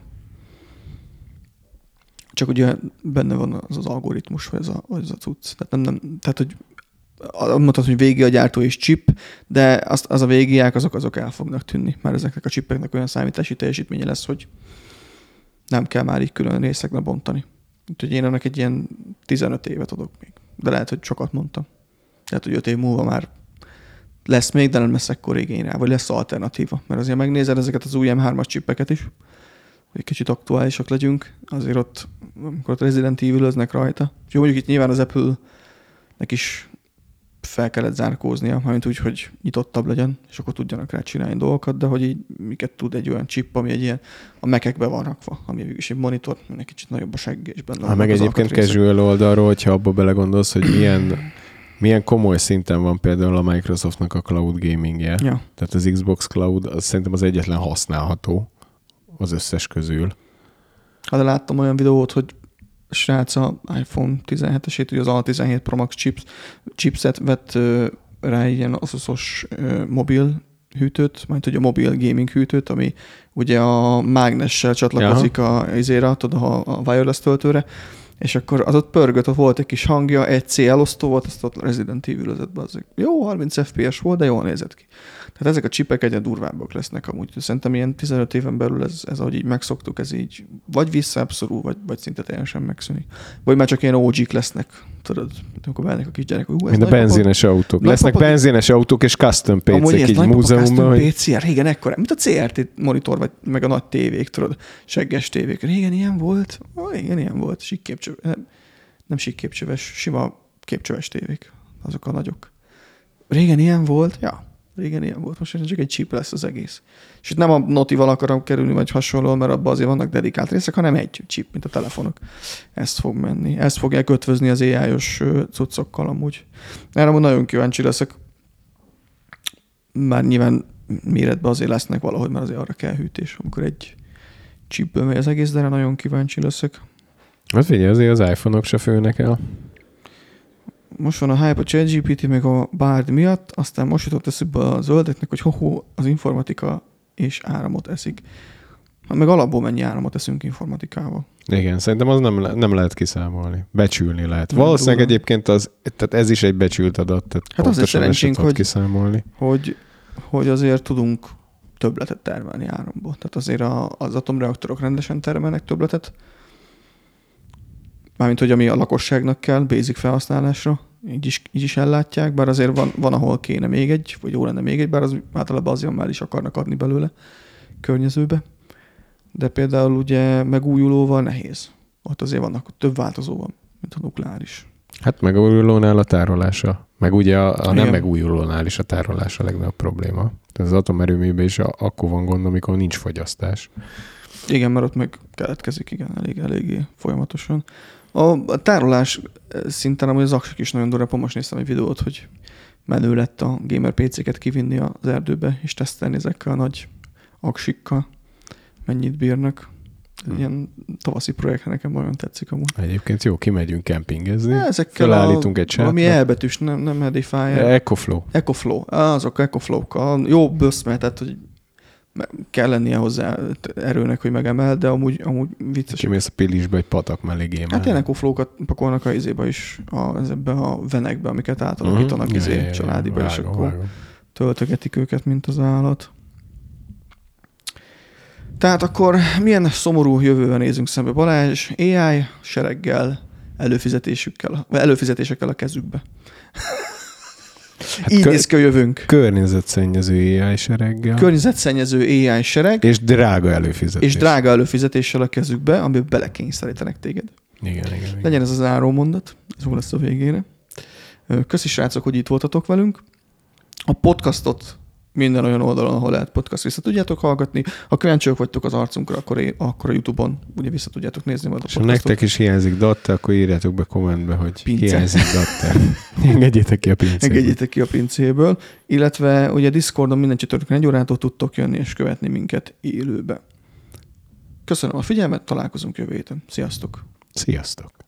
Csak ugye benne van az az algoritmus, vagy az a, vagy az a cucc. Tehát, nem, nem, tehát hogy mondtad, hogy végi a gyártó és chip, de azt, az a végiák, azok azok el fognak tűnni, mert ezeknek a chipeknek olyan számítási teljesítménye lesz, hogy nem kell már így külön részekre bontani. Úgyhogy én ennek egy ilyen 15 évet adok még. De lehet, hogy sokat mondtam. Lehet, hogy 5 év múlva már lesz még, de nem lesz ekkor igény rá, vagy lesz alternatíva. Mert azért megnézed ezeket az új M3-as csippeket is, hogy egy kicsit aktuálisak legyünk, azért ott, amikor ott Resident evil rajta. Jó, mondjuk itt nyilván az Apple-nek is fel kellett zárkóznia, mármint úgy, hogy nyitottabb legyen, és akkor tudjanak rá csinálni dolgokat, de hogy így miket tud egy olyan chip, ami egy ilyen a mekekbe van rakva, ami végül is egy monitor, aminek kicsit nagyobb a segge, és benne Ha vannak meg egyébként casual oldalról, hogyha abba belegondolsz, hogy milyen, milyen komoly szinten van például a Microsoftnak a cloud gamingje. Ja. Tehát az Xbox Cloud az szerintem az egyetlen használható az összes közül. Hát de láttam olyan videót, hogy srác a iPhone 17-esét, ugye az A17 Pro Max chips, chipset vett rá egy ilyen Asus-os ö, mobil hűtőt, majd ugye a mobil gaming hűtőt, ami ugye a mágnessel csatlakozik a, izére, tudod, a, a wireless töltőre, és akkor az ott pörgött, ott volt egy kis hangja, egy C elosztó volt, azt ott Resident evil be, az jó, 30 FPS volt, de jól nézett ki. Tehát ezek a csipek egyre durvábbak lesznek amúgy. Szerintem ilyen 15 éven belül ez, ez ahogy így megszoktuk, ez így vagy visszaabszorul, vagy, vagy szinte teljesen megszűnik. Vagy már csak ilyen OG-k lesznek, tudod, amikor beállnak a kisgyerek, hú, ez Mint a benzines autók. Nagy Lesznek papa- benzines autók és custom PC-k így múzeumban. custom. PC, régen ekkora, mint a CRT monitor, vagy meg a nagy tévék, tudod, segges tévék. Régen ilyen volt, Ó, régen ilyen volt, sík képcsöves, nem, nem sík képcsöves, sima képcsöves tévék, azok a nagyok. Régen ilyen volt, ja. Régen ilyen volt, most csak egy chip lesz az egész. És itt nem a notival akarom kerülni, vagy hasonló, mert abban azért vannak dedikált részek, hanem egy chip, mint a telefonok. Ezt fog menni. Ezt fogják ötvözni az AI-os cuccokkal amúgy. Erre nagyon kíváncsi leszek. Már nyilván méretben azért lesznek valahogy, mert azért arra kell hűtés, amikor egy chipből megy az egész, de erre nagyon kíváncsi leszek. Hát figyelj, azért az iPhone-ok se főnek el. Most van a hype a ChatGPT meg a Bard miatt, aztán most jutott eszükbe a zöldeknek, hogy hoho, az informatika és áramot eszik. Hát meg alapból mennyi áramot eszünk informatikával. Igen, szerintem az nem, le- nem lehet kiszámolni. Becsülni lehet. Nem Valószínűleg tudom. egyébként az, tehát ez is egy becsült adat, tehát Hát az szerencsénk, hogy- kiszámolni. Hogy, hogy azért tudunk többletet termelni áramból. Tehát azért a, az atomreaktorok rendesen termelnek többletet, mármint hogy ami a lakosságnak kell, basic felhasználásra, így is, így is ellátják, bár azért van, van, ahol kéne még egy, vagy jó lenne még egy, bár az általában azért már is akarnak adni belőle környezőbe. De például ugye megújulóval nehéz. Ott azért vannak több változó van, mint a nukleáris. Hát megújulónál a tárolása. Meg ugye a, a nem Igen. megújulónál is a tárolás a legnagyobb probléma. Tehát az atomerőműben is a, akkor van gond, amikor nincs fogyasztás. Igen, mert ott meg keletkezik, igen, elég, eléggé folyamatosan. A, a tárolás eh, szinten amúgy az aksik is nagyon durva, most néztem egy videót, hogy menő lett a gamer PC-ket kivinni az erdőbe, és tesztelni ezekkel a nagy aksikkal, mennyit bírnak. Ez Hm. Ilyen tavaszi projekt, nekem nagyon tetszik amúgy. Egyébként jó, kimegyünk kempingezni. Ezekkel Felállítunk egy Valami sátra. elbetűs, nem, nem Edifier. Ecoflow. Ecoflow, azok Ecoflow-kkal. Jó böszme, tehát hogy kell lennie hozzá erőnek, hogy megemel, de amúgy, amúgy vicces. Kimész a pilisbe egy patak mellé gémelni. Hát ilyen Ecoflow-kat pakolnak a izébe is, a, ezekbe a venekbe, amiket átalakítanak Mhm. izé, családiba, és vágom, akkor vágom. töltögetik őket, mint az állat. Tehát akkor milyen szomorú jövővel nézünk szembe Balázs? AI sereggel, előfizetésükkel, vagy előfizetésekkel a kezükbe. Hát Így kö- néz ki a jövőnk. Környezetszennyező AI sereggel. Környezetszennyező AI sereg, és drága előfizetés. és drága előfizetéssel a kezükbe, amiben belekényszerítenek téged. Igen, igen, igen. Legyen ez az áró mondat, ez lesz a végére. Köszi srácok, hogy itt voltatok velünk. A podcastot minden olyan oldalon, ahol lehet podcast vissza tudjátok hallgatni. Ha kíváncsiak vagytok az arcunkra, akkor, é- akkor a Youtube-on ugye vissza tudjátok nézni majd a És ha nektek is hiányzik datta, akkor írjátok be kommentbe, hogy Pince. hiányzik datta. Engedjétek ki a pincét. Engedjétek ki a pincéből. Illetve ugye Discordon minden csütörtökön egy órától tudtok jönni és követni minket élőbe. Köszönöm a figyelmet, találkozunk jövő héten. Sziasztok! Sziasztok!